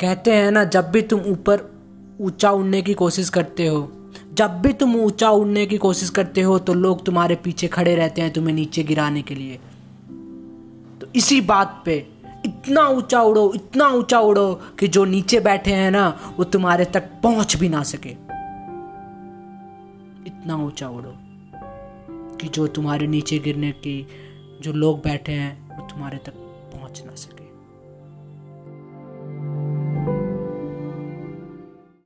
कहते हैं ना, जब भी तुम ऊपर ऊँचा उड़ने की कोशिश करते हो, जब भी तुम ऊँचा उड़ने की कोशिश करते हो तो लोग तुम्हारे पीछे खड़े रहते हैं तुम्हें नीचे गिराने के लिए। तो इसी बात पे इतना ऊँचा उड़ो, इतना ऊँचा उड़ो कि जो नीचे बैठे हैं ना, वो तुम्हारे तक पहुँच भी ना सके। इतना ऊँचा उड़ो कि जो तुम्हारे नीचे गिरने की, जो लोग बैठे हैं, वो तुम्हारे तक पहुँच ना सके।